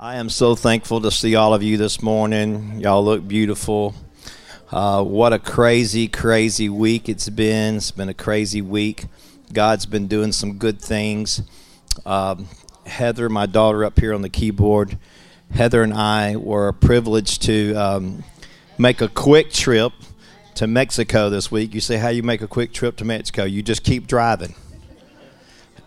I am so thankful to see all of you this morning. Y'all look beautiful. Uh, what a crazy, crazy week it's been. It's been a crazy week. God's been doing some good things. Um, Heather, my daughter, up here on the keyboard, Heather and I were privileged to um, make a quick trip to Mexico this week. You say, How you make a quick trip to Mexico? You just keep driving.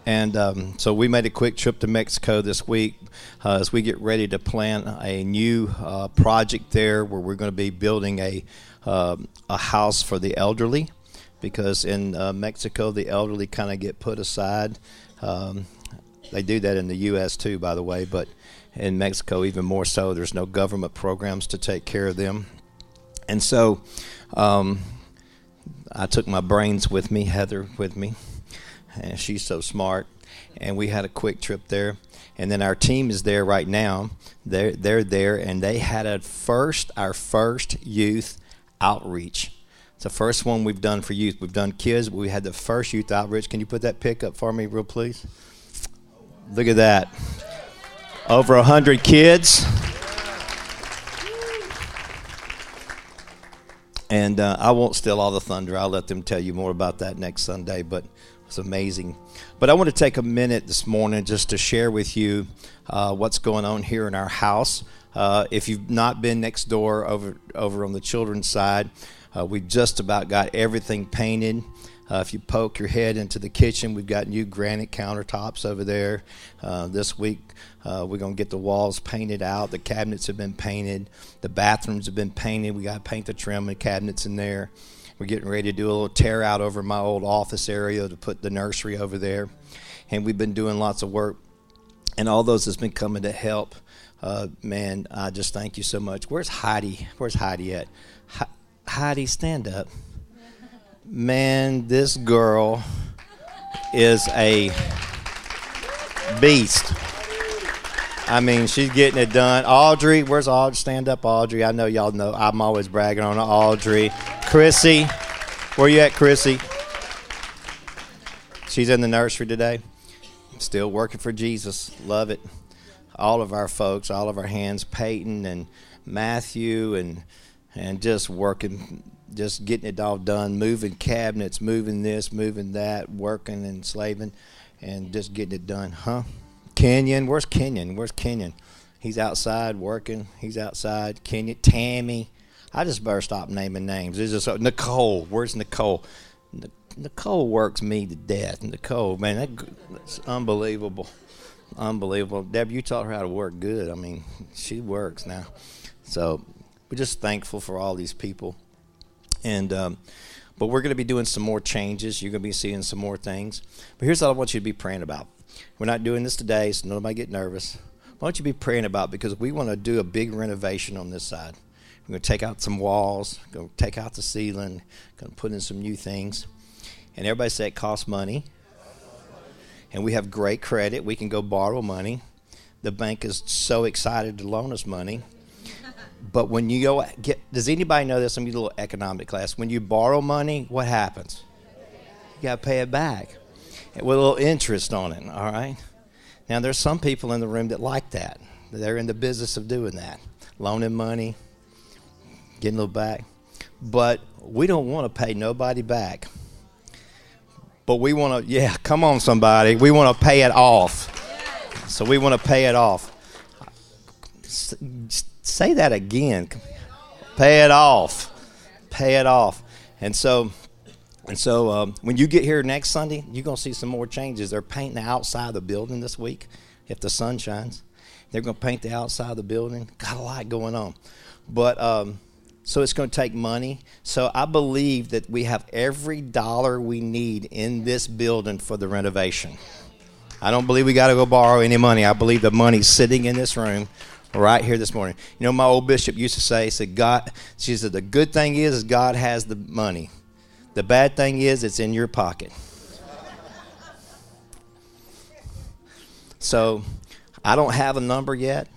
And um, so we made a quick trip to Mexico this week uh, as we get ready to plan a new uh, project there where we're going to be building a, uh, a house for the elderly because in uh, Mexico the elderly kind of get put aside. Um, they do that in the U.S. too, by the way, but in Mexico even more so. There's no government programs to take care of them. And so um, I took my brains with me, Heather with me and she's so smart. And we had a quick trip there. And then our team is there right now. They're they're there, and they had a first our first youth outreach. It's the first one we've done for youth. We've done kids, but we had the first youth outreach. Can you put that pick up for me, real please? Look at that. Over a hundred kids. And uh, I won't steal all the thunder. I'll let them tell you more about that next Sunday. But it's amazing. But I want to take a minute this morning just to share with you uh, what's going on here in our house. Uh, if you've not been next door over over on the children's side, uh, we've just about got everything painted. Uh, if you poke your head into the kitchen, we've got new granite countertops over there. Uh, this week, uh, we're going to get the walls painted out. The cabinets have been painted. The bathrooms have been painted. We got to paint the trim and cabinets in there. We're getting ready to do a little tear out over my old office area to put the nursery over there. And we've been doing lots of work. And all those that's been coming to help. Uh, man, I just thank you so much. Where's Heidi? Where's Heidi at? Heidi, stand up. Man, this girl is a beast. I mean, she's getting it done. Audrey, where's Audrey? Stand up, Audrey. I know y'all know I'm always bragging on Audrey. Chrissy. Where you at, Chrissy? She's in the nursery today. Still working for Jesus. Love it. All of our folks, all of our hands, Peyton and Matthew, and and just working, just getting it all done, moving cabinets, moving this, moving that, working and slaving, and just getting it done. Huh? Kenyon, where's Kenyon? Where's Kenyon? He's outside working. He's outside. Kenyon, Tammy. I just better stop naming names. It's just uh, Nicole. Where's Nicole? Nicole works me to death. Nicole, man, that, that's unbelievable, unbelievable. Deb, you taught her how to work good. I mean, she works now. So we're just thankful for all these people, and um, but we're going to be doing some more changes. You're going to be seeing some more things. But here's what I want you to be praying about. We're not doing this today, so nobody get nervous. Why don't you be praying about because we want to do a big renovation on this side. We're going to take out some walls, going to take out the ceiling, going to put in some new things. And everybody say it costs money. And we have great credit. We can go borrow money. The bank is so excited to loan us money. But when you go get, does anybody know this? I'm a little economic class. When you borrow money, what happens? You got to pay it back with a little interest on it. All right. Now there's some people in the room that like that. They're in the business of doing that, loaning money, getting a little back. But we don't want to pay nobody back. But we want to, yeah, come on, somebody. We want to pay it off. So we want to pay it off. Say that again. Pay it off. Pay it off. And so, and so um, when you get here next Sunday, you're going to see some more changes. They're painting the outside of the building this week if the sun shines. They're going to paint the outside of the building. Got a lot going on. But um, so it's going to take money. So I believe that we have every dollar we need in this building for the renovation. I don't believe we got to go borrow any money. I believe the money's sitting in this room right here this morning. You know, my old bishop used to say, he said God, she said, the good thing is, is God has the money. The bad thing is it's in your pocket. So I don't have a number yet,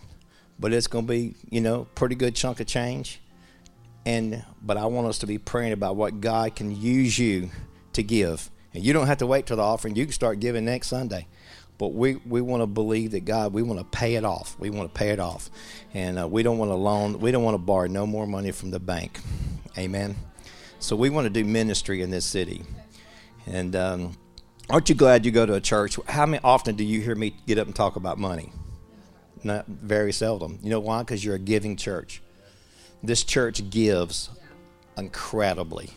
but it's going to be, you know, pretty good chunk of change and but I want us to be praying about what God can use you to give. And you don't have to wait till the offering. You can start giving next Sunday. but we, we want to believe that God, we want to pay it off. We want to pay it off. And uh, we don't want to loan, we don't want to borrow no more money from the bank. Amen. So we want to do ministry in this city. And um, aren't you glad you go to a church? How many often do you hear me get up and talk about money? Not very seldom. You know why? Because you're a giving church. This church gives incredibly,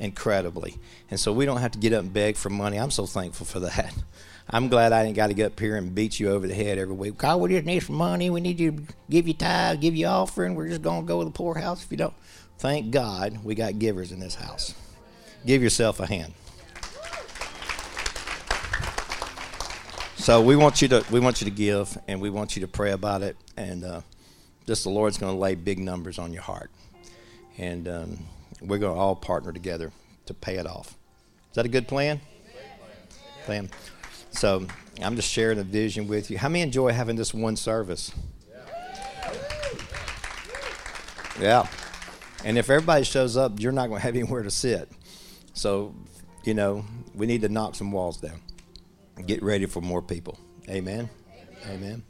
incredibly. And so we don't have to get up and beg for money. I'm so thankful for that. I'm glad I didn't got to get up here and beat you over the head every week. God, we just need some money. We need you to give you tithe, give you offering. We're just going to go to the poorhouse if you don't. Thank God we got givers in this house. Give yourself a hand. So we want you to we want you to give, and we want you to pray about it, and uh, just the Lord's going to lay big numbers on your heart, and um, we're going to all partner together to pay it off. Is that a good plan? Plan. So I'm just sharing a vision with you. How many enjoy having this one service? Yeah. And if everybody shows up, you're not going to have anywhere to sit. So, you know, we need to knock some walls down. Get ready for more people. Amen. Amen. Amen.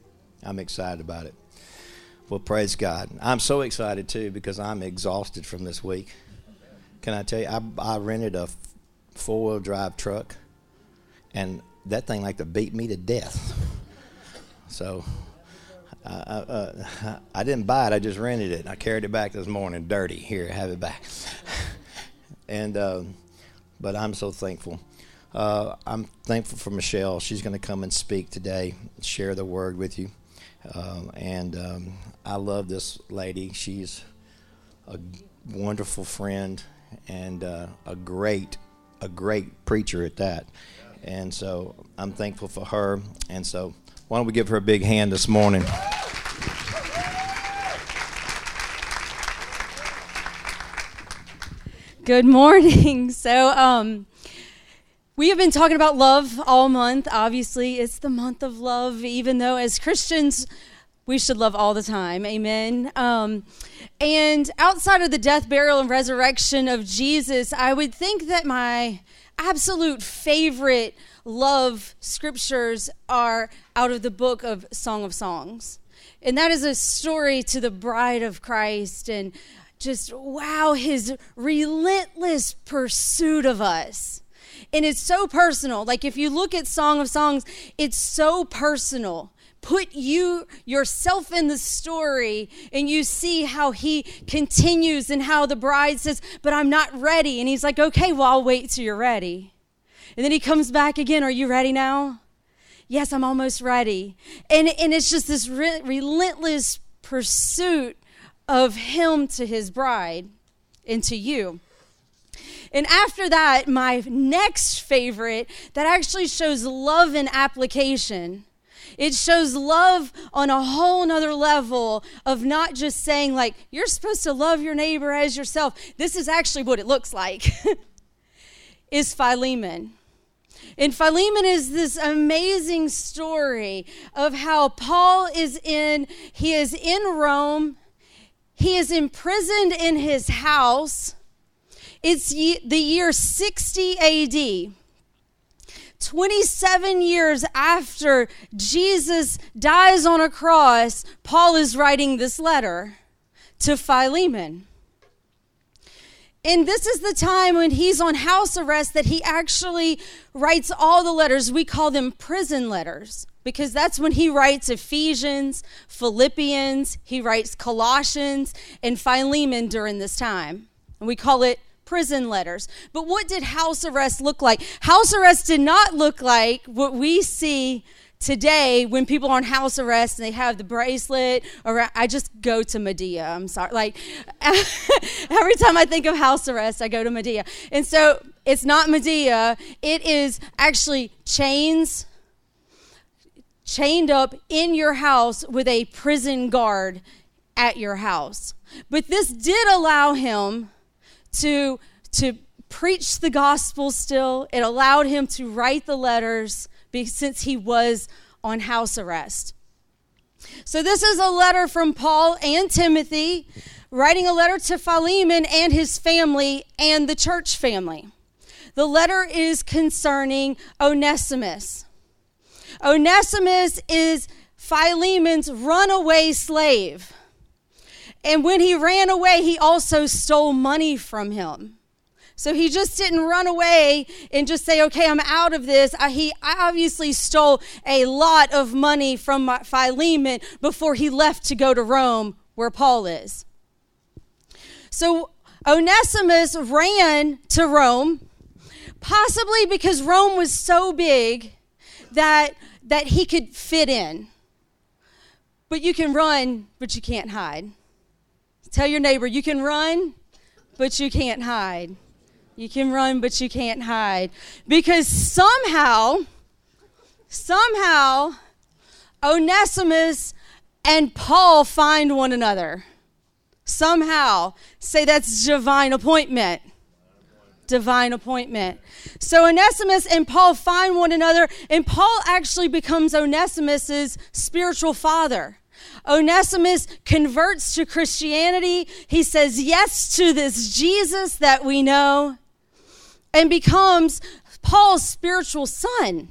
I'm excited about it. Well, praise God. I'm so excited too because I'm exhausted from this week. Can I tell you, I, I rented a four wheel drive truck and that thing like to beat me to death. So uh, uh, I didn't buy it. I just rented it. I carried it back this morning, dirty. Here, have it back. and uh, but I'm so thankful. Uh, I'm thankful for Michelle. She's going to come and speak today, share the word with you. Um, and um, I love this lady. She's a wonderful friend and uh, a great, a great preacher at that. And so I'm thankful for her. And so why don't we give her a big hand this morning? Good morning. So, um, we have been talking about love all month. Obviously, it's the month of love, even though as Christians, we should love all the time. Amen. Um, and outside of the death, burial, and resurrection of Jesus, I would think that my absolute favorite love scriptures are out of the book of Song of Songs. And that is a story to the bride of Christ and just wow, his relentless pursuit of us. And it's so personal. Like if you look at Song of Songs, it's so personal. Put you yourself in the story and you see how he continues and how the bride says, But I'm not ready. And he's like, Okay, well, I'll wait till you're ready. And then he comes back again, Are you ready now? Yes, I'm almost ready. And, and it's just this re- relentless pursuit of him to his bride and to you. And after that, my next favorite that actually shows love in application. It shows love on a whole nother level of not just saying, like, you're supposed to love your neighbor as yourself. This is actually what it looks like, is Philemon. And Philemon is this amazing story of how Paul is in, he is in Rome he is imprisoned in his house. It's the year 60 AD. 27 years after Jesus dies on a cross, Paul is writing this letter to Philemon. And this is the time when he's on house arrest that he actually writes all the letters. We call them prison letters because that's when he writes Ephesians, Philippians, he writes Colossians, and Philemon during this time. And we call it prison letters. But what did house arrest look like? House arrest did not look like what we see today when people are on house arrest and they have the bracelet or I just go to Madea. I'm sorry. Like every time I think of house arrest, I go to Madea. And so it's not Madea, It is actually chains, chained up in your house with a prison guard at your house. But this did allow him to to preach the gospel still. It allowed him to write the letters since he was on house arrest. So this is a letter from Paul and Timothy writing a letter to Philemon and his family and the church family. The letter is concerning Onesimus. Onesimus is Philemon's runaway slave. And when he ran away, he also stole money from him. So he just didn't run away and just say, okay, I'm out of this. He obviously stole a lot of money from Philemon before he left to go to Rome, where Paul is. So Onesimus ran to Rome, possibly because Rome was so big that, that he could fit in. But you can run, but you can't hide. Tell your neighbor, you can run, but you can't hide. You can run, but you can't hide. Because somehow, somehow, Onesimus and Paul find one another. Somehow. Say that's divine appointment. Divine appointment. So Onesimus and Paul find one another, and Paul actually becomes Onesimus's spiritual father. Onesimus converts to Christianity. He says yes to this Jesus that we know and becomes Paul's spiritual son.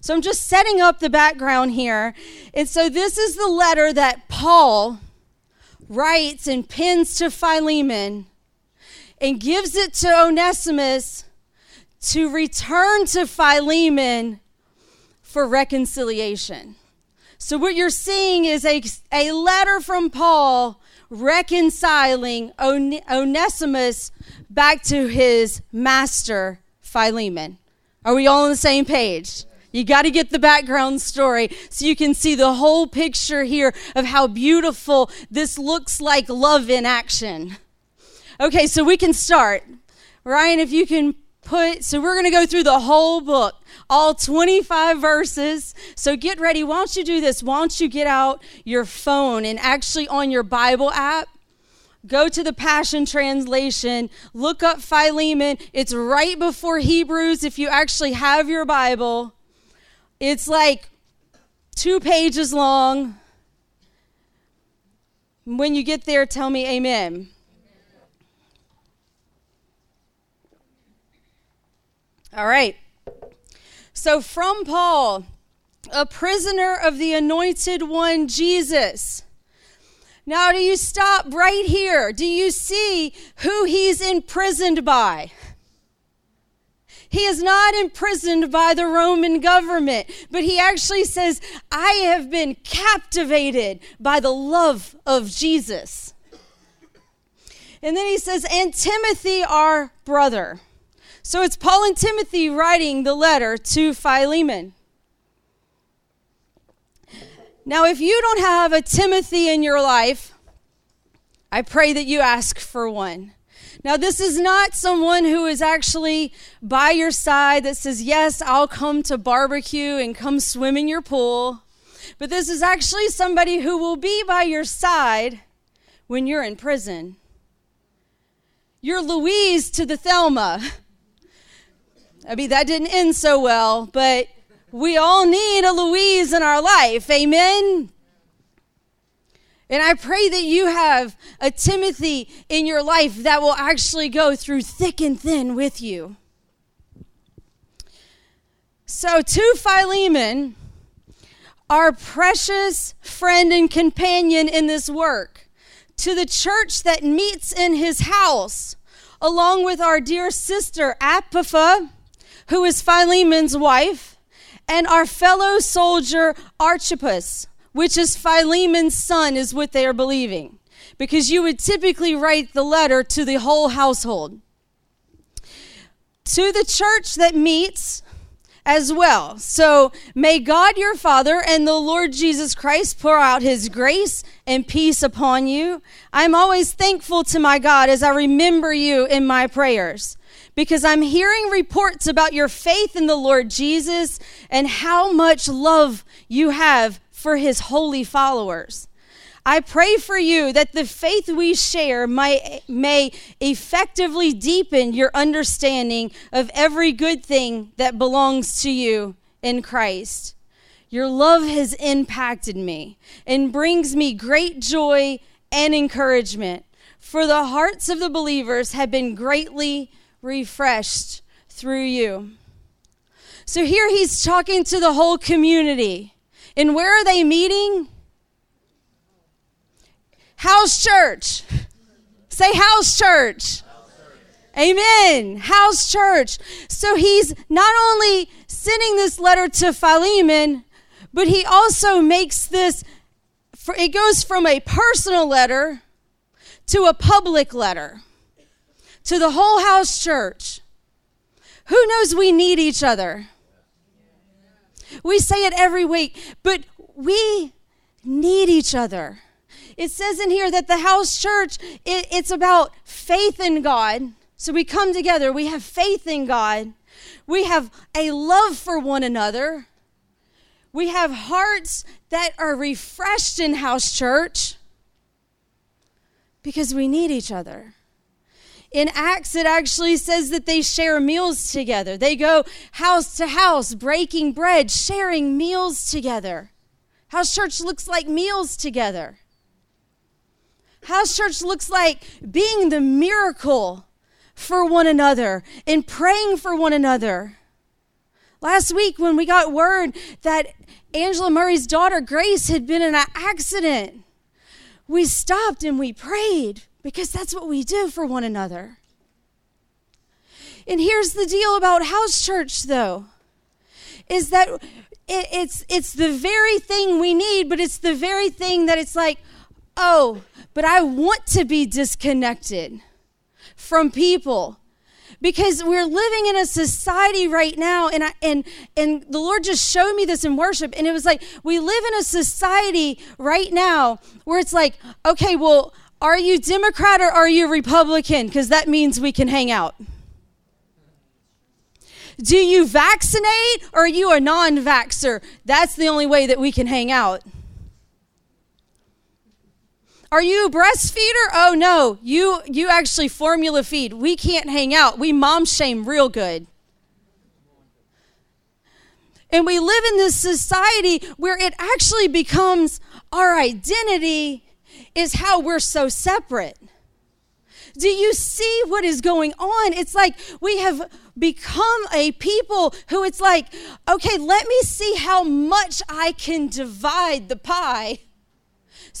So I'm just setting up the background here. And so this is the letter that Paul writes and pins to Philemon and gives it to Onesimus to return to Philemon for reconciliation. So, what you're seeing is a, a letter from Paul reconciling Onesimus back to his master, Philemon. Are we all on the same page? You got to get the background story so you can see the whole picture here of how beautiful this looks like love in action. Okay, so we can start. Ryan, if you can put, so we're going to go through the whole book, all 25 verses. So get ready. Why don't you do this? Why don't you get out your phone and actually on your Bible app, Go to the Passion Translation, look up Philemon. It's right before Hebrews if you actually have your Bible. It's like two pages long. When you get there, tell me amen. All right. So, from Paul, a prisoner of the anointed one, Jesus now, do you stop right here? Do you see who he's imprisoned by? He is not imprisoned by the Roman government, but he actually says, I have been captivated by the love of Jesus. And then he says, and Timothy, our brother. So it's Paul and Timothy writing the letter to Philemon. Now, if you don't have a Timothy in your life, I pray that you ask for one. Now, this is not someone who is actually by your side that says, Yes, I'll come to barbecue and come swim in your pool. But this is actually somebody who will be by your side when you're in prison. You're Louise to the Thelma. I mean, that didn't end so well, but we all need a Louise in our life. Amen. And I pray that you have a Timothy in your life that will actually go through thick and thin with you. So, to Philemon, our precious friend and companion in this work, to the church that meets in his house, along with our dear sister Apphia, who is Philemon's wife, and our fellow soldier Archippus, which is Philemon's son, is what they are believing. Because you would typically write the letter to the whole household. To the church that meets as well. So may God your Father and the Lord Jesus Christ pour out his grace and peace upon you. I'm always thankful to my God as I remember you in my prayers because I'm hearing reports about your faith in the Lord Jesus and how much love you have for his holy followers. I pray for you that the faith we share may, may effectively deepen your understanding of every good thing that belongs to you in Christ. Your love has impacted me and brings me great joy and encouragement, for the hearts of the believers have been greatly refreshed through you. So here he's talking to the whole community. And where are they meeting? House church. Say house church. Amen. House church. So he's not only sending this letter to Philemon, but he also makes this, it goes from a personal letter to a public letter to the whole house church. Who knows we need each other? We say it every week, but we need each other. It says in here that the house church, it, it's about faith in God. So we come together, we have faith in God, we have a love for one another, we have hearts that are refreshed in house church because we need each other. In Acts, it actually says that they share meals together. They go house to house, breaking bread, sharing meals together. House church looks like meals together. House church looks like being the miracle for one another and praying for one another. Last week, when we got word that Angela Murray's daughter Grace had been in an accident, we stopped and we prayed because that's what we do for one another. And here's the deal about house church, though, is that it, it's it's the very thing we need, but it's the very thing that it's like, oh, but I want to be disconnected from people because we're living in a society right now and I, and and the Lord just showed me this in worship and it was like we live in a society right now where it's like okay well are you Democrat or are you Republican? Because that means we can hang out. Do you vaccinate or are you a non-vaxer That's the only way that we can hang out. Are you a breastfeeder? Oh no, you you actually formula feed. We can't hang out. We mom shame real good. And we live in this society where it actually becomes our identity is how we're so separate. Do you see what is going on? It's like we have become a people who it's like, okay, let me see how much I can divide the pie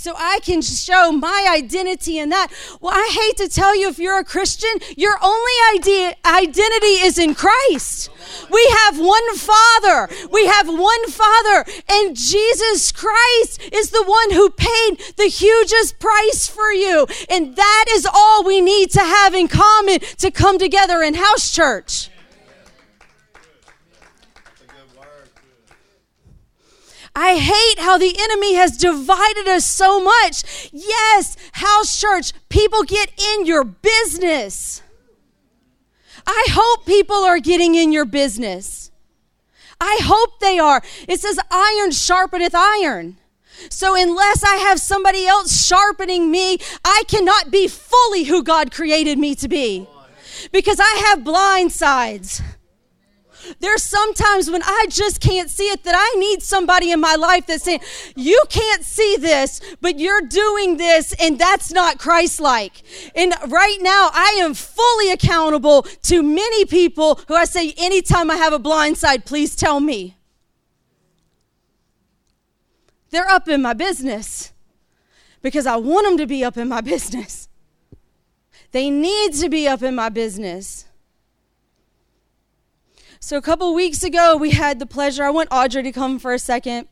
so I can show my identity in that. Well, I hate to tell you if you're a Christian, your only idea, identity is in Christ. We have one Father. We have one Father, and Jesus Christ is the one who paid the hugest price for you. And that is all we need to have in common to come together in house church. I hate how the enemy has divided us so much. Yes, house church, people get in your business. I hope people are getting in your business. I hope they are. It says, iron sharpeneth iron. So, unless I have somebody else sharpening me, I cannot be fully who God created me to be because I have blind sides. There's sometimes when I just can't see it that I need somebody in my life that's saying, You can't see this, but you're doing this, and that's not Christ like. And right now, I am fully accountable to many people who I say, Anytime I have a blind side, please tell me. They're up in my business because I want them to be up in my business. They need to be up in my business. So a couple weeks ago, we had the pleasure. I want Audrey to come for a second.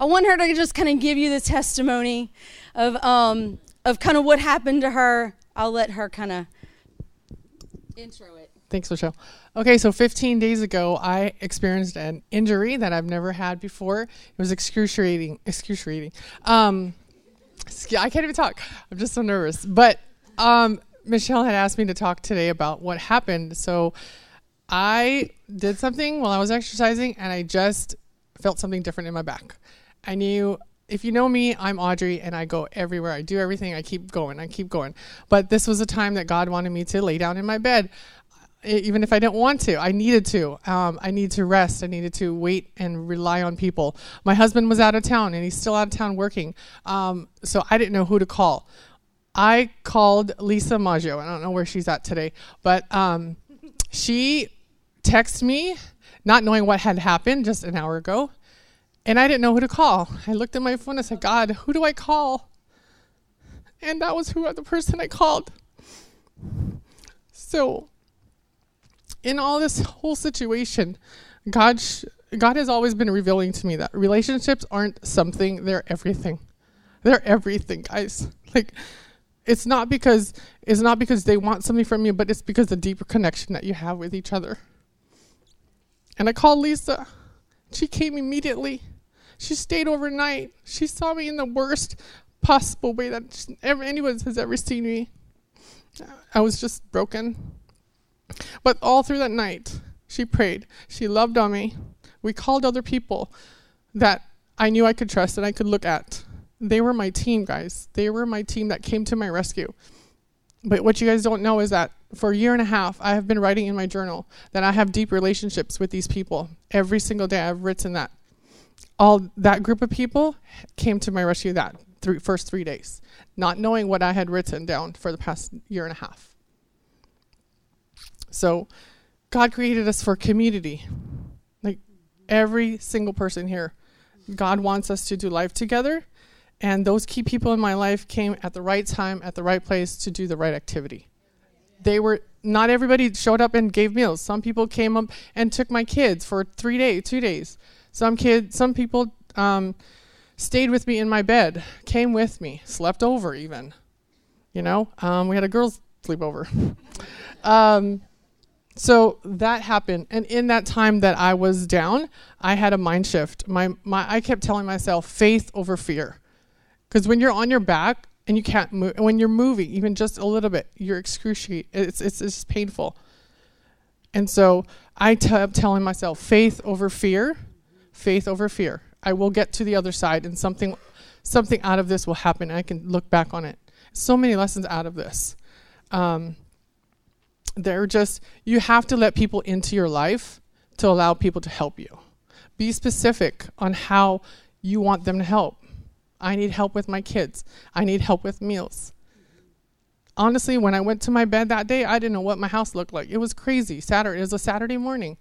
I want her to just kind of give you the testimony of um, of kind of what happened to her. I'll let her kind of intro it. Thanks, Michelle. Okay, so 15 days ago, I experienced an injury that I've never had before. It was excruciating. Excruciating. Um, I can't even talk. I'm just so nervous. But um, Michelle had asked me to talk today about what happened. So I did something while I was exercising and I just felt something different in my back. I knew if you know me, I'm Audrey and I go everywhere. I do everything. I keep going. I keep going. But this was a time that God wanted me to lay down in my bed. Even if I didn't want to, I needed to. Um, I needed to rest. I needed to wait and rely on people. My husband was out of town and he's still out of town working. Um, so I didn't know who to call. I called Lisa Maggio. I don't know where she's at today, but um, she texted me not knowing what had happened just an hour ago. And I didn't know who to call. I looked at my phone and said, God, who do I call? And that was who the person I called. So, in all this whole situation, God, sh- God has always been revealing to me that relationships aren't something; they're everything. They're everything, guys. Like, it's not because it's not because they want something from you, but it's because the deeper connection that you have with each other. And I called Lisa. She came immediately. She stayed overnight. She saw me in the worst possible way that ever, anyone has ever seen me. I was just broken. But all through that night, she prayed. She loved on me. We called other people that I knew I could trust and I could look at. They were my team, guys. They were my team that came to my rescue. But what you guys don't know is that for a year and a half, I have been writing in my journal that I have deep relationships with these people. Every single day, I've written that. All that group of people came to my rescue that three, first three days, not knowing what I had written down for the past year and a half. So, God created us for community. Like every single person here, God wants us to do life together and those key people in my life came at the right time, at the right place to do the right activity. They were not everybody showed up and gave meals. Some people came up and took my kids for three days, two days. Some kids, some people um, stayed with me in my bed, came with me, slept over even. You know, um, we had a girls' sleepover. um, so that happened, and in that time that I was down, I had a mind shift. My, my, I kept telling myself, faith over fear. Because when you're on your back and you can't move, when you're moving even just a little bit, you're excruciating. It's it's, it's painful. And so I kept telling myself, faith over fear, faith over fear. I will get to the other side, and something something out of this will happen. I can look back on it. So many lessons out of this. Um, they're just you have to let people into your life to allow people to help you. Be specific on how you want them to help. I need help with my kids. I need help with meals. Honestly, when I went to my bed that day, I didn't know what my house looked like. It was crazy. Saturday, it was a Saturday morning.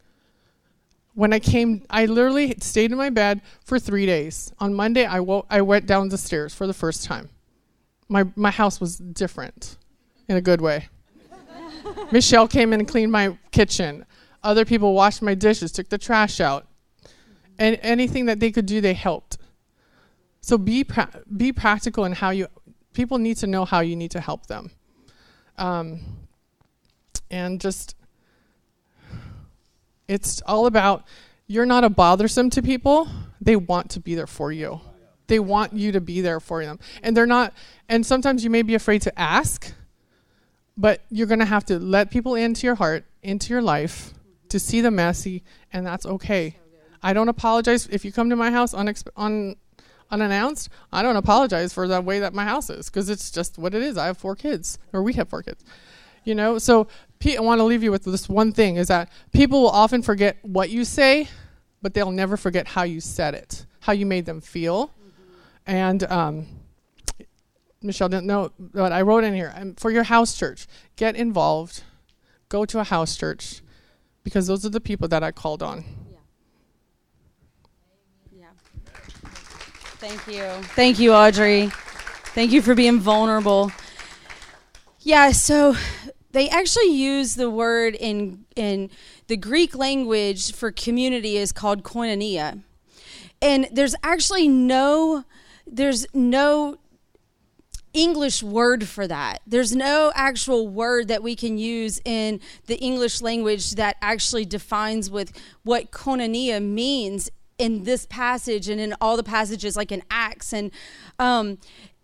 When I came, I literally stayed in my bed for three days. On Monday, I, I went down the stairs for the first time. My, my house was different in a good way. Michelle came in and cleaned my kitchen. Other people washed my dishes, took the trash out. And anything that they could do, they helped. So be pra- be practical in how you. People need to know how you need to help them, um, and just it's all about you're not a bothersome to people. They want to be there for you. They want you to be there for them, and they're not. And sometimes you may be afraid to ask, but you're going to have to let people into your heart, into your life, to see the messy, and that's okay. I don't apologize if you come to my house unexpe- on unannounced, I don't apologize for the way that my house is because it's just what it is. I have four kids, or we have four kids. You know, so Pete, I want to leave you with this one thing is that people will often forget what you say, but they'll never forget how you said it, how you made them feel. Mm-hmm. And um, Michelle didn't know, but I wrote in here um, for your house church, get involved, go to a house church, because those are the people that I called on. Thank you. Thank you, Audrey. Thank you for being vulnerable. Yeah, so they actually use the word in in the Greek language for community is called koinonia. And there's actually no there's no English word for that. There's no actual word that we can use in the English language that actually defines with what koinonia means in this passage and in all the passages like in acts and um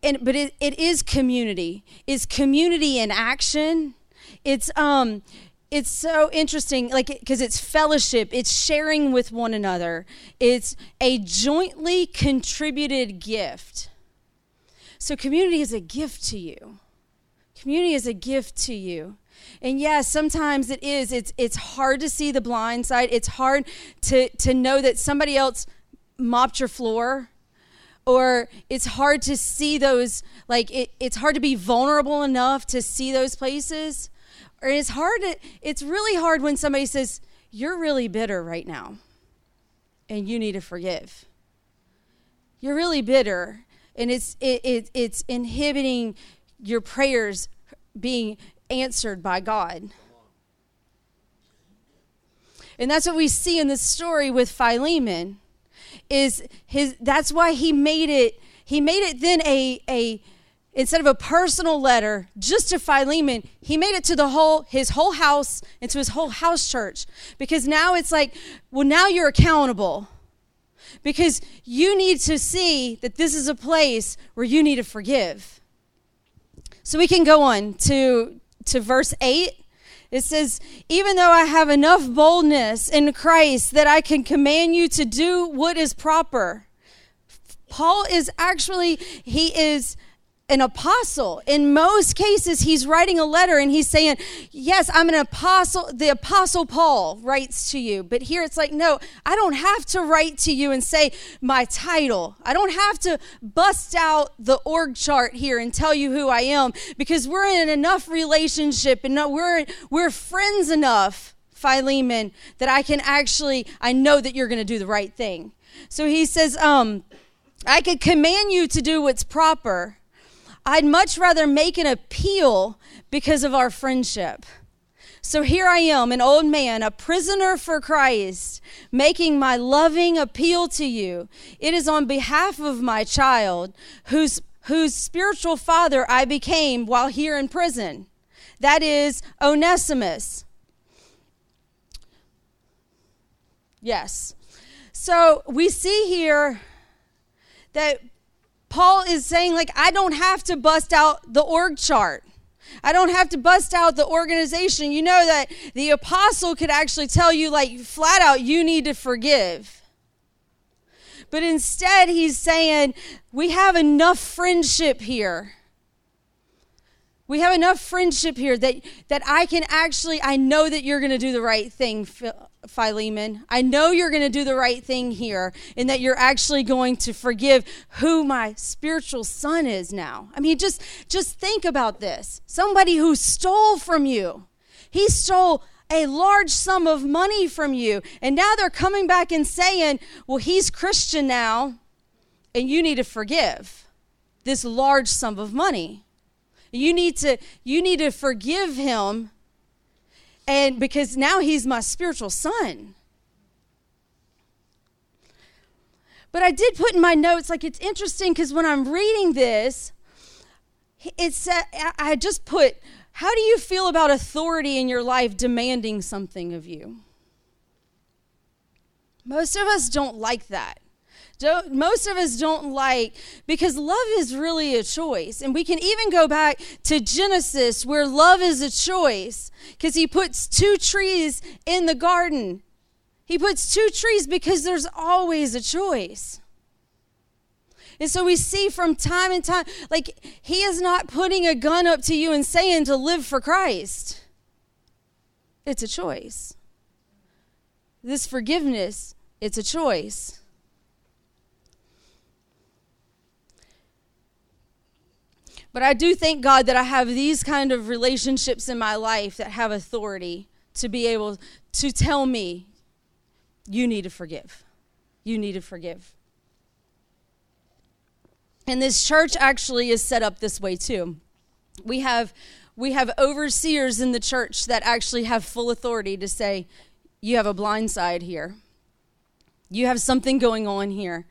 and but it, it is community. Is community in action? It's um it's so interesting like because it's fellowship. It's sharing with one another. It's a jointly contributed gift. So community is a gift to you. Community is a gift to you and yes, sometimes it is. It's it's hard to see the blind side. It's hard to to know that somebody else mopped your floor or it's hard to see those like it, it's hard to be vulnerable enough to see those places or it's hard to, it's really hard when somebody says You're really bitter right now, and you need to forgive. You're really bitter, and it's, it, it, it's inhibiting your prayers being answered by God. And that's what we see in the story with Philemon is his that's why he made it he made it then a a instead of a personal letter just to Philemon, he made it to the whole his whole house and to his whole house church because now it's like, well now you're accountable. Because you need to see that this is a place where you need to forgive. So we can go on to to verse 8 it says, Even though I have enough boldness in Christ that I can command you to do what is proper. Paul is actually, he is an apostle. In most cases, he's writing a letter and he's saying, Yes, I'm an apostle. The apostle Paul writes to you. But here it's like, No, I don't have to write to you and say my title. I don't have to bust out the org chart here and tell you who I am because we're in enough relationship and we're, we're friends enough, Philemon, that I can actually, I know that you're going to do the right thing. So he says, um, I could command you to do what's proper I'd much rather make an appeal because of our friendship. So here I am, an old man, a prisoner for Christ, making my loving appeal to you. It is on behalf of my child, whose, whose spiritual father I became while here in prison. That is Onesimus. Yes. So we see here that Paul is saying, like, I don't have to bust out the org chart. I don't have to bust out the organization. You know that the apostle could actually tell you, like, flat out, you need to forgive. But instead, he's saying, we have enough friendship here. We have enough friendship here that, that I can actually, I know that you're going to do the right thing, Philemon. I know you're going to do the right thing here and that you're actually going to forgive who my spiritual son is now. I mean, just, just think about this. Somebody who stole from you. He stole a large sum of money from you. And now they're coming back and saying, well, he's Christian now and you need to forgive this large sum of money. You need to you need to forgive him and because now he's my spiritual son. But I did put in my notes like it's interesting because when I'm reading this, it's uh, I just put how do you feel about authority in your life demanding something of you? Most of us don't like that. Don't, most of us don't like because love is really a choice. And we can even go back to Genesis where love is a choice because he puts two trees in the garden. He puts two trees because there's always a choice. And so we see from time and time, like, he is not putting a gun up to you and saying to live for Christ. It's a choice. This forgiveness, it's a choice. But I do thank God that I have these kind of relationships in my life that have authority to be able to tell me, you need to forgive. You need to forgive. And this church actually is set up this way too. We have we have overseers in the church that actually have full authority to say, you have a blind side here. You have something going on here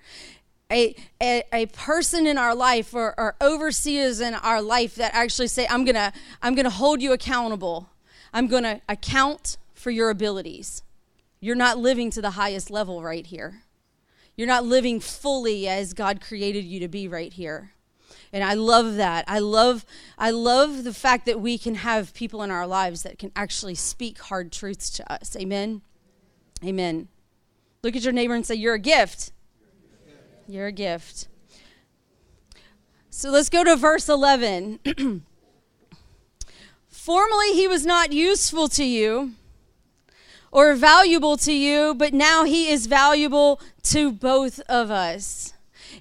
a, a, a person in our life or, or overseers in our life that actually say, I'm going to I'm to hold you accountable. I'm going to account for your abilities. You're not living to the highest level right here. You're not living fully as God created you to be right here. And I love that. I love I love the fact that we can have people in our lives that can actually speak hard truths to us. Amen. Amen. Look at your neighbor and say, You're a gift. You're a gift. So let's go to verse 11. Formerly he was not useful to you or valuable to you, but now he is valuable to both of us.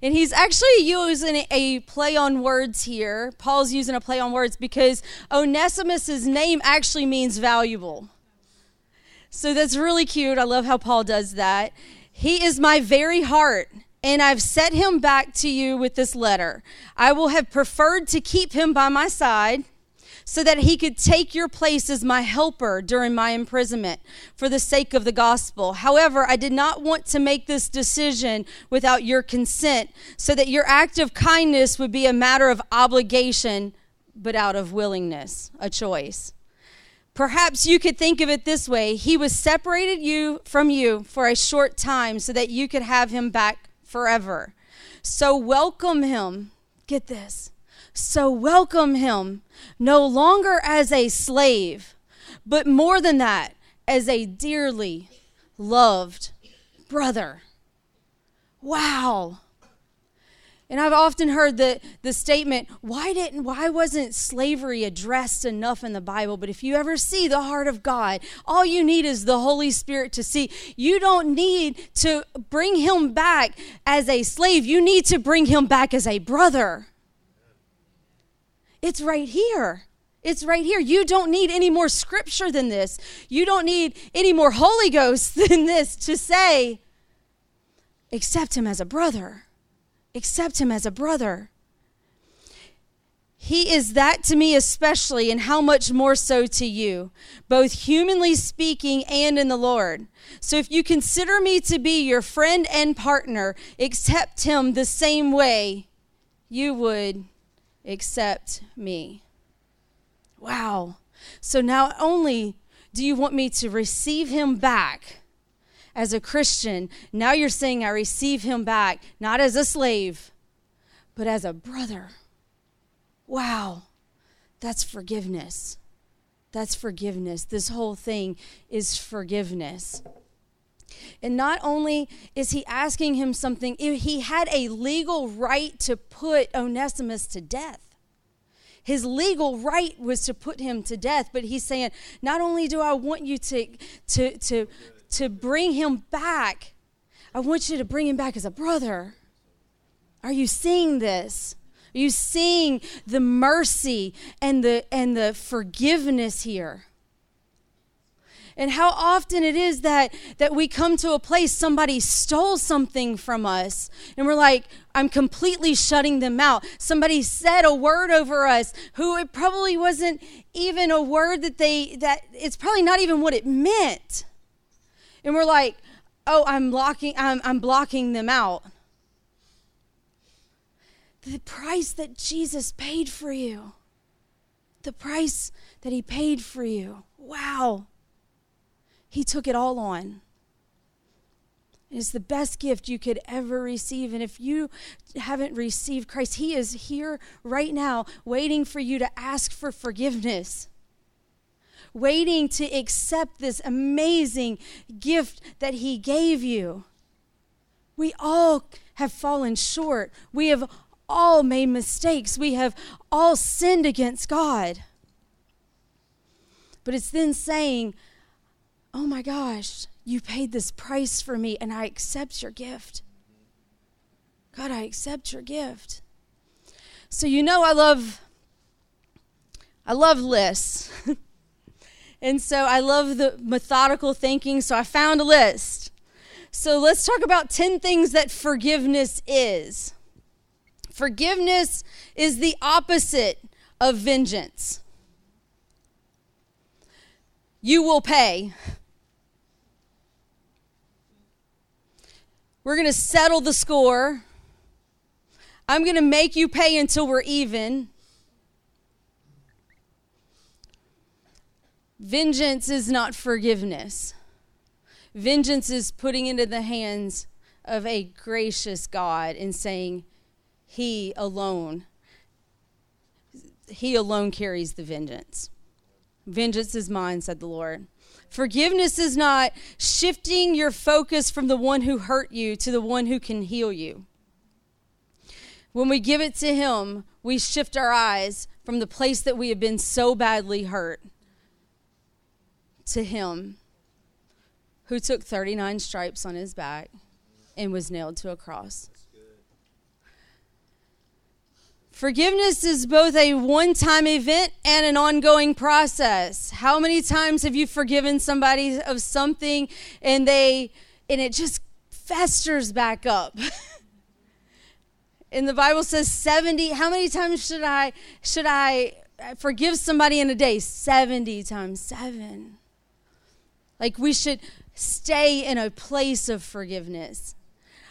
And he's actually using a play on words here. Paul's using a play on words because Onesimus's name actually means valuable. So that's really cute. I love how Paul does that. He is my very heart, and I've set him back to you with this letter. I will have preferred to keep him by my side so that he could take your place as my helper during my imprisonment for the sake of the gospel. However, I did not want to make this decision without your consent, so that your act of kindness would be a matter of obligation, but out of willingness, a choice. Perhaps you could think of it this way He was separated you from you for a short time so that you could have him back forever. So welcome him. Get this so welcome him no longer as a slave, but more than that, as a dearly loved brother. Wow. And I've often heard the, the statement, why didn't why wasn't slavery addressed enough in the Bible? But if you ever see the heart of God, all you need is the Holy Spirit to see. You don't need to bring him back as a slave. You need to bring him back as a brother. It's right here. It's right here. You don't need any more scripture than this. You don't need any more Holy Ghost than this to say, accept him as a brother. Accept him as a brother. He is that to me especially, and how much more so to you, both humanly speaking and in the Lord. So if you consider me to be your friend and partner, accept him the same way you would accept me. Wow. So not only do you want me to receive him back as a Christian, now you're saying I receive him back, not as a slave, but as a brother. Wow. That's forgiveness. That's forgiveness. This whole thing is forgiveness. And not only is he asking him something, he had a legal right to put Onesimus to death. His legal right was to put him to death, but he's saying, not only do I want you to, to, to, to bring him back, I want you to bring him back as a brother. Are you seeing this? Are you seeing the mercy and the and the forgiveness here? and how often it is that that we come to a place somebody stole something from us and we're like i'm completely shutting them out somebody said a word over us who it probably wasn't even a word that they that it's probably not even what it meant and we're like oh i'm blocking i'm, I'm blocking them out. The price that jesus paid for you. The price that he paid for you. Wow. He took it all on. It's the best gift you could ever receive. And if you haven't received Christ, He is here right now waiting for you to ask for forgiveness, waiting to accept this amazing gift that He gave you. We all have fallen short. We have all made mistakes. We have all sinned against God. But it's then saying, oh my gosh, you paid this price for me and I accept your gift. God, I accept your gift. So you know I love I love lists. and so I love the methodical thinking, so I found a list. So let's talk about 10 things that forgiveness is. Forgiveness is the opposite of vengeance. You will pay. We're going to settle the score. I'm going to make you pay until we're even. Vengeance is not forgiveness. Vengeance is putting into the hands of a gracious God and saying, He alone, He alone carries the vengeance. Vengeance is mine, said the Lord. Forgiveness is not shifting your focus from the one who hurt you to the one who can heal you. When we give it to Him, we shift our eyes from the place that we have been so badly hurt to Him who took 39 stripes on His back and was nailed to a cross. Forgiveness is both a one time event and an ongoing process. How many times have you forgiven somebody of something and they and it just festers back up? and the Bible says 70 how many times should I should I forgive somebody in a day? 70 times 7. Like we should stay in a place of forgiveness.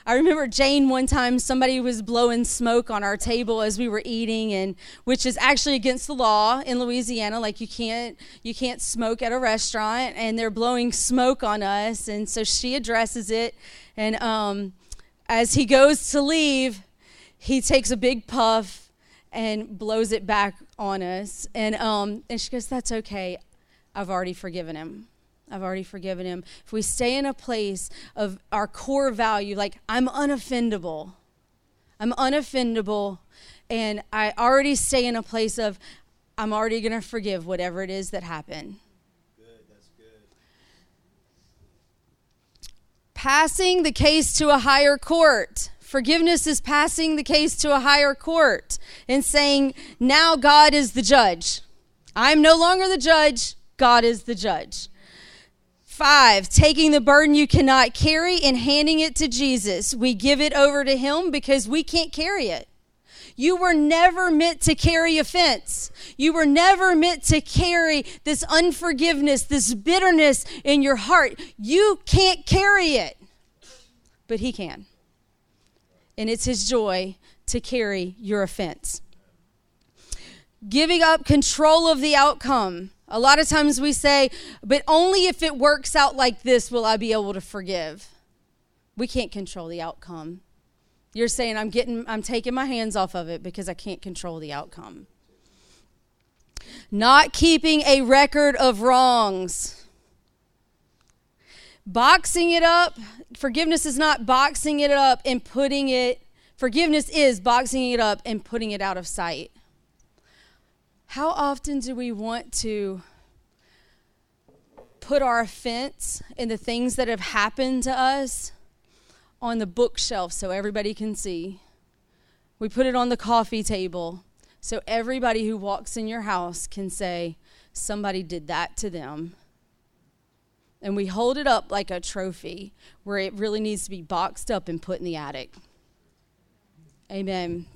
I remember Jane one time somebody was blowing smoke on our table as we were eating and which is actually against the law in Louisiana. Like you can't you can't smoke at a restaurant and they're blowing smoke on us and so she addresses it and um, as he goes to leave he takes a big puff and blows it back on us. And um, and she goes that's okay. I've already forgiven him I've already forgiven him. If we stay in a place of our core value, like I'm unoffendable, I'm unoffendable, and I already stay in a place of I'm already going to forgive whatever it is that happened. Good, that's good. Passing the case to a higher court. Forgiveness is passing the case to a higher court and saying, now God is the judge. I'm no longer the judge, God is the judge. Five, taking the burden you cannot carry and handing it to Jesus. We give it over to Him because we can't carry it. You were never meant to carry offense. You were never meant to carry this unforgiveness, this bitterness in your heart. You can't carry it, but He can. And it's His joy to carry your offense. Giving up control of the outcome. A lot of times we say, but only if it works out like this will I be able to forgive. We can't control the outcome. You're saying I'm getting I'm taking my hands off of it because I can't control the outcome. Not keeping a record of wrongs. Boxing it up. Forgiveness is not boxing it up and putting it Forgiveness is boxing it up and putting it out of sight. How often do we want to put our offense and the things that have happened to us on the bookshelf so everybody can see? We put it on the coffee table so everybody who walks in your house can say, somebody did that to them. And we hold it up like a trophy where it really needs to be boxed up and put in the attic. Amen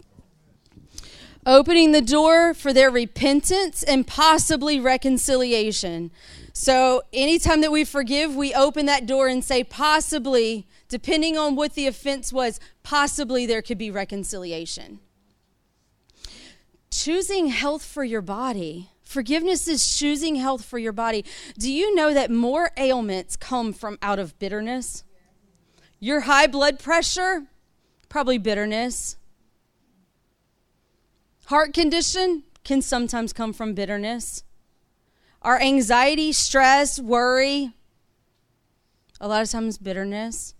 opening the door for their repentance and possibly reconciliation. So, anytime that we forgive, we open that door and say, possibly, depending on what the offense was, possibly there could be reconciliation. Choosing health for your body. Forgiveness is choosing health for your body. Do you know that more ailments come from out of bitterness? Your high blood pressure, probably bitterness. Heart condition can sometimes come from bitterness. Our anxiety, stress, worry, a lot of times bitterness.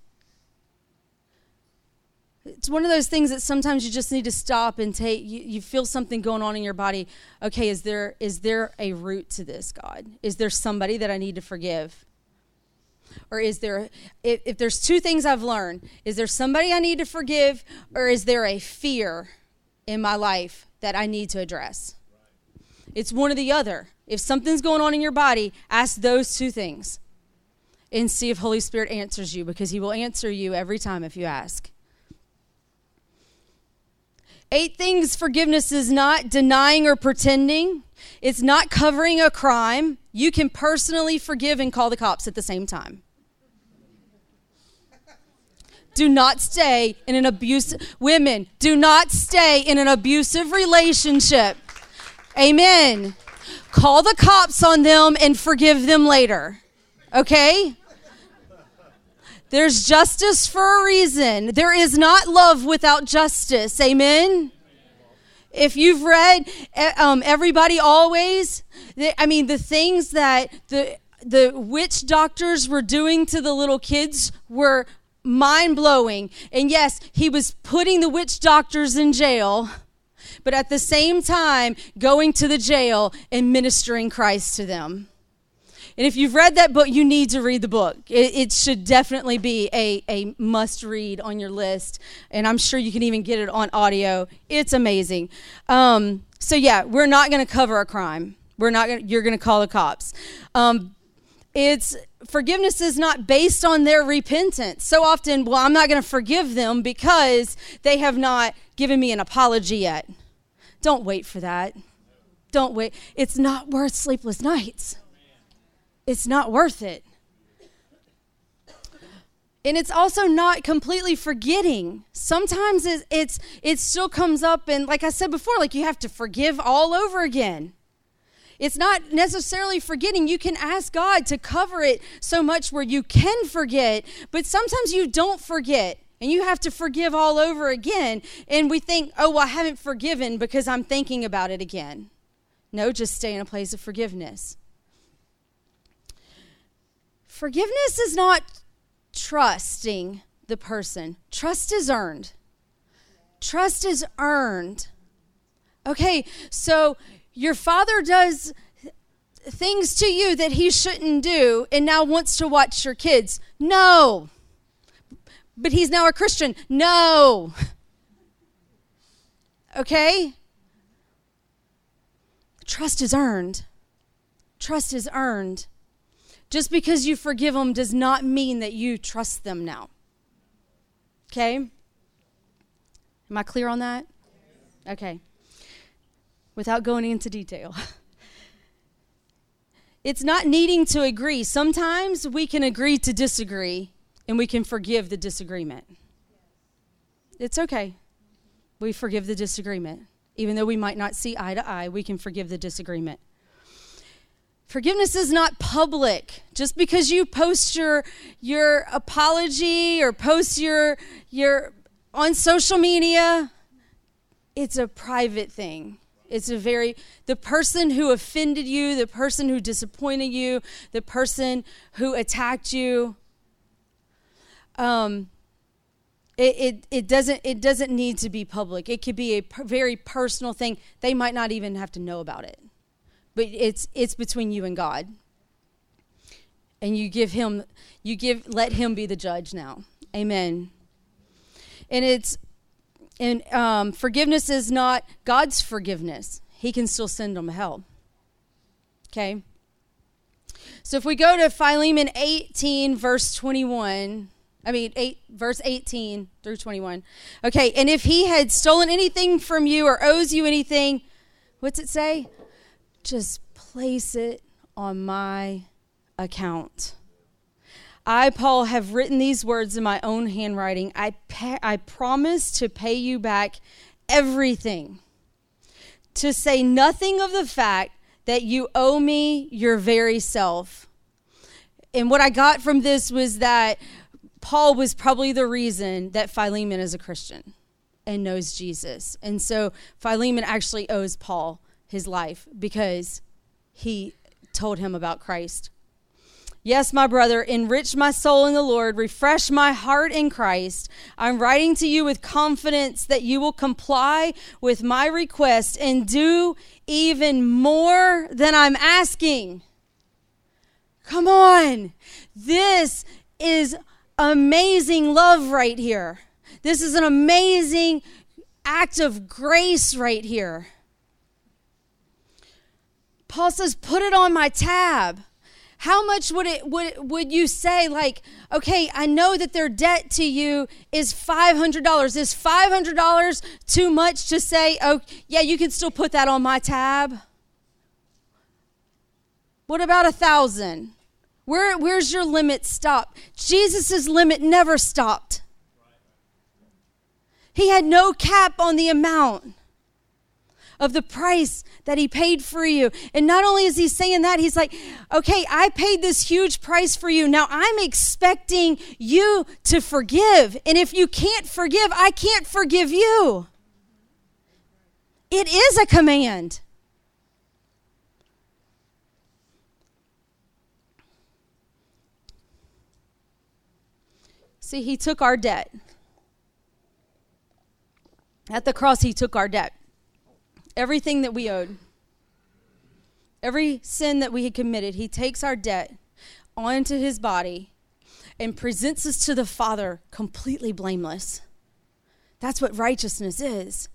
It's one of those things that sometimes you just need to stop and take you, you feel something going on in your body. Okay, is there is there a root to this, God? Is there somebody that I need to forgive? Or is there if, if there's two things I've learned, is there somebody I need to forgive or is there a fear in my life that I need to address. It's one or the other. If something's going on in your body, ask those two things and see if Holy Spirit answers you because he will answer you every time if you ask. Eight things forgiveness is not denying or pretending. It's not covering a crime. You can personally forgive and call the cops at the same time do not stay in an abusive women do not stay in an abusive relationship. Amen. Call the cops on them and forgive them later okay? There's justice for a reason. There is not love without justice. Amen? If you've read um, everybody always i mean the things that the the witch doctors were doing to the little kids were mind blowing. And yes, he was putting the witch doctors in jail, but at the same time, going to the jail and ministering Christ to them. And if you've read that book, you need to read the book. It, it, should definitely be a, a must read on your list. And I'm sure you can even get it on audio. It's amazing. Um, so, yeah, we're not going to cover a crime. We're not gonna, you're going to call the cops. Um, it's forgiveness is not based on their repentance. So often, well, I'm not going to forgive them because they have not given me an apology yet. Don't wait for that. Don't wait. It's not worth sleepless nights. It's not worth it. And it's also not completely forgetting. Sometimes it, it's it still comes up, and like I said before, like you have to forgive all over again. It's not necessarily forgetting. You can ask God to cover it so much where you can forget, but sometimes you don't forget and you have to forgive all over again. And we think, oh, well, I haven't forgiven because I'm thinking about it again. No, just stay in a place of forgiveness. Forgiveness is not trusting the person, trust is earned. Trust is earned. Okay, so your father does things to you that he shouldn't do and now wants to watch your kids. No. But he's now a Christian. No. Okay? Trust is earned. Trust is earned. Just because you forgive them does not mean that you trust them now. Okay? Am I clear on that? Okay without going into detail. it's not needing to agree. Sometimes we can agree to disagree and we can forgive the disagreement. It's okay. We forgive the disagreement. Even though we might not see eye to eye, we can forgive the disagreement. Forgiveness is not public. Just because you post your your apology or post your your on social media, it's a private thing. It's a very, the person who offended you, the person who disappointed you, the person who attacked you, um, it, it, it, doesn't, it doesn't need to be public. It could be a per, very personal thing. They might not even have to know about it. But it's, it's between you and God. And you give him, you give, let him be the judge now. Amen. And it's and um, forgiveness is not God's forgiveness. He can still send them hell. Okay? So if we go to Philemon 18, verse 21, I mean, 8, verse 18 through 21. Okay, and if he had stolen anything from you or owes you anything, what's it say? Just place it on my account. I, Paul, have written these words in my own handwriting. I, pay, I promise to pay you back everything, to say nothing of the fact that you owe me your very self. And what I got from this was that Paul was probably the reason that Philemon is a Christian and knows Jesus. And so Philemon actually owes Paul his life because he told him about Christ. Yes, my brother, enrich my soul in the Lord, refresh my heart in Christ. I'm writing to you with confidence that you will comply with my request and do even more than I'm asking. Come on. This is amazing love right here. This is an amazing act of grace right here. Paul says, Put it on my tab. How much would it would would you say like, okay, I know that their debt to you is $500. Is $500 too much to say, "Oh, yeah, you can still put that on my tab?" What about a 1000? Where where's your limit stop? jesus's limit never stopped. He had no cap on the amount of the price that he paid for you. And not only is he saying that, he's like, okay, I paid this huge price for you. Now I'm expecting you to forgive. And if you can't forgive, I can't forgive you. It is a command. See, he took our debt. At the cross, he took our debt everything that we owed. every sin that we had committed, he takes our debt onto his body and presents us to the Father completely blameless. That's what righteousness is.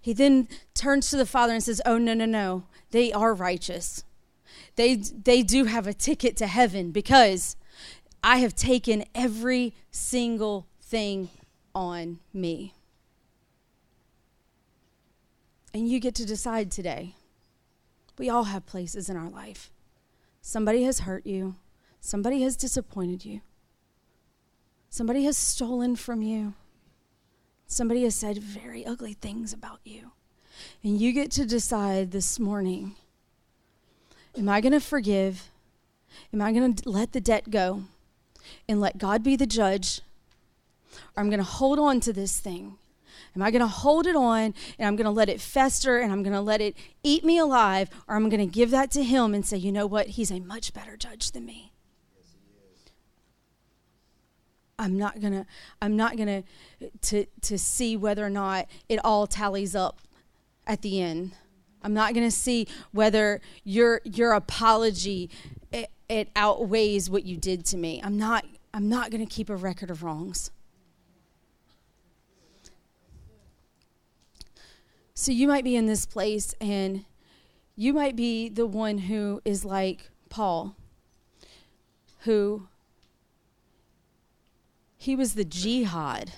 He then turns to the Father and says, Oh, no, no, no. They are righteous. They, they do have a ticket to heaven because I have taken every single thing on me. And you get to decide today. We all have places in our life. Somebody has hurt you, somebody has disappointed you, somebody has stolen from you, somebody has said very ugly things about you. And you get to decide this morning am I going to forgive? Am I going to let the debt go and let God be the judge? Or I'm going to hold on to this thing Am I going to hold it on and I'm going to let it fester and I'm going to let it eat me alive? Or I'm going to give that to Him and say, you know what? He's a much better judge than me. I'm not gonna I'm not gonna uh, to to see whether or not it all tallies up at the end. I'm not gonna see whether your your apology it, it outweighs what you did to me. I'm not I'm not gonna keep a record of wrongs. So you might be in this place and you might be the one who is like Paul, who he was the jihad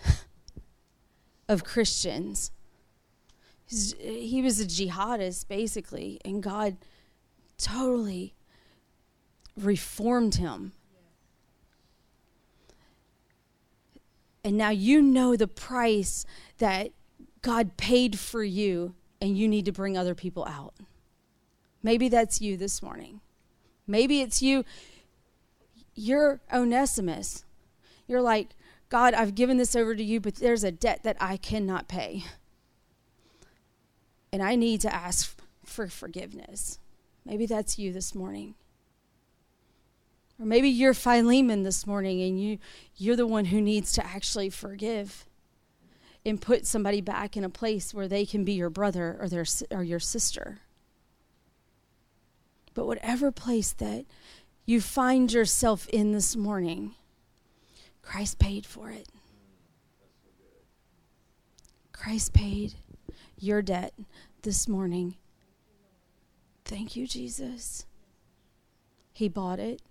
of Christians. He was a jihadist, basically, and God totally reformed him. And now you know the price that God paid for you and you need to bring other people out. Maybe that's you this morning. Maybe it's you. You're Onesimus. You're like, God, I've given this over to you, but there's a debt that I cannot pay. And I need to ask for forgiveness. Maybe that's you this morning. Or maybe you're Philemon this morning and you, you're the one who needs to actually forgive and put somebody back in a place where they can be your brother or their or your sister. But whatever place that you find yourself in this morning, Christ paid for it. Christ paid your debt this morning. Thank you, Jesus. He bought it.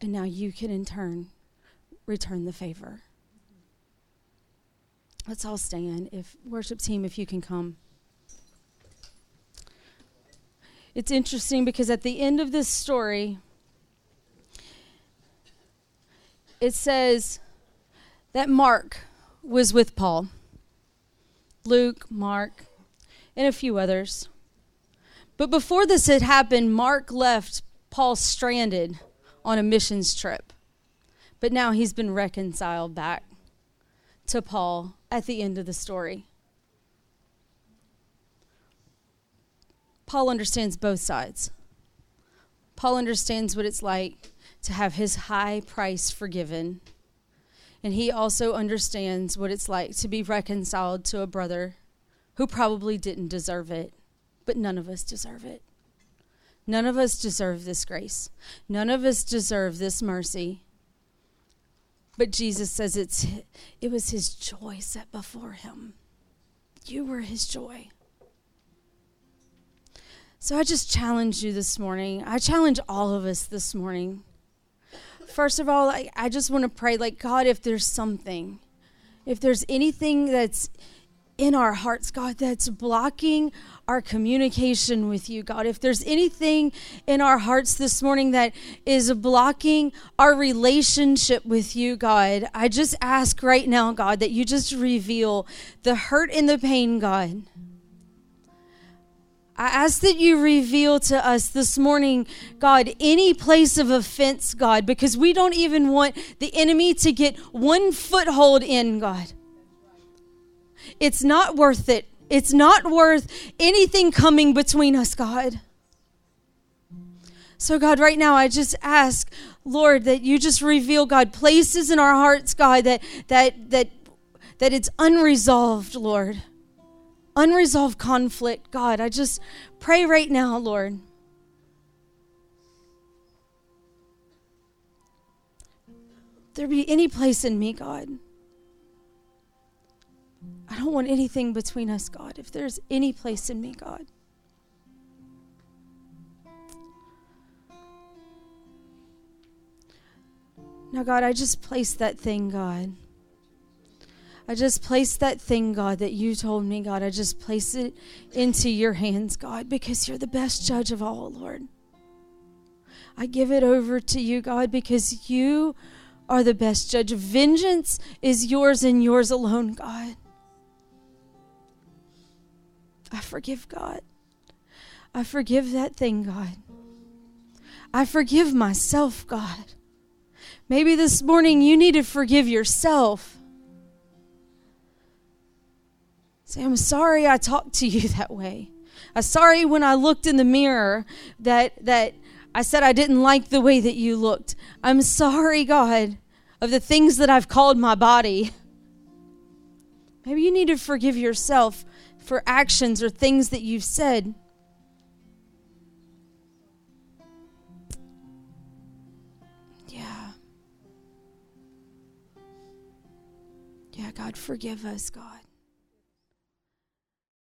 And now you can, in turn, return the favor. Let's all stand. If worship team, if you can come. It's interesting because at the end of this story, it says that Mark was with Paul. Luke, Mark, and a few others. But before this had happened, Mark left Paul stranded on a missions trip. But now he's been reconciled back to Paul at the end of the story. Paul understands both sides. Paul understands what it's like to have his high price forgiven. And he also understands what it's like to be reconciled to a brother who probably didn't deserve it, but none of us deserve it. None of us deserve this grace. None of us deserve this mercy. But Jesus says it's it was his joy set before him. You were his joy. So I just challenge you this morning. I challenge all of us this morning. First of all, I, I just want to pray like God, if there's something, if there's anything that's in our hearts, God, that's blocking our communication with you, God. If there's anything in our hearts this morning that is blocking our relationship with you, God, I just ask right now, God, that you just reveal the hurt and the pain, God. I ask that you reveal to us this morning, God, any place of offense, God, because we don't even want the enemy to get one foothold in, God. It's not worth it. It's not worth anything coming between us, God. So, God, right now, I just ask, Lord, that you just reveal, God, places in our hearts, God, that that that that it's unresolved, Lord. unresolved conflict, God, I just pray right now, Lord. There be any place in me, God. I don't want anything between us, God. If there's any place in me, God. Now, God, I just place that thing, God. I just place that thing, God, that you told me, God. I just place it into your hands, God, because you're the best judge of all, Lord. I give it over to you, God, because you are the best judge. Vengeance is yours and yours alone, God. I forgive God. I forgive that thing, God. I forgive myself, God. Maybe this morning you need to forgive yourself. Say, I'm sorry I talked to you that way. I'm sorry when I looked in the mirror that that I said I didn't like the way that you looked. I'm sorry, God, of the things that I've called my body. Maybe you need to forgive yourself for actions or things that you've said. Yeah. Yeah, God, forgive us, God.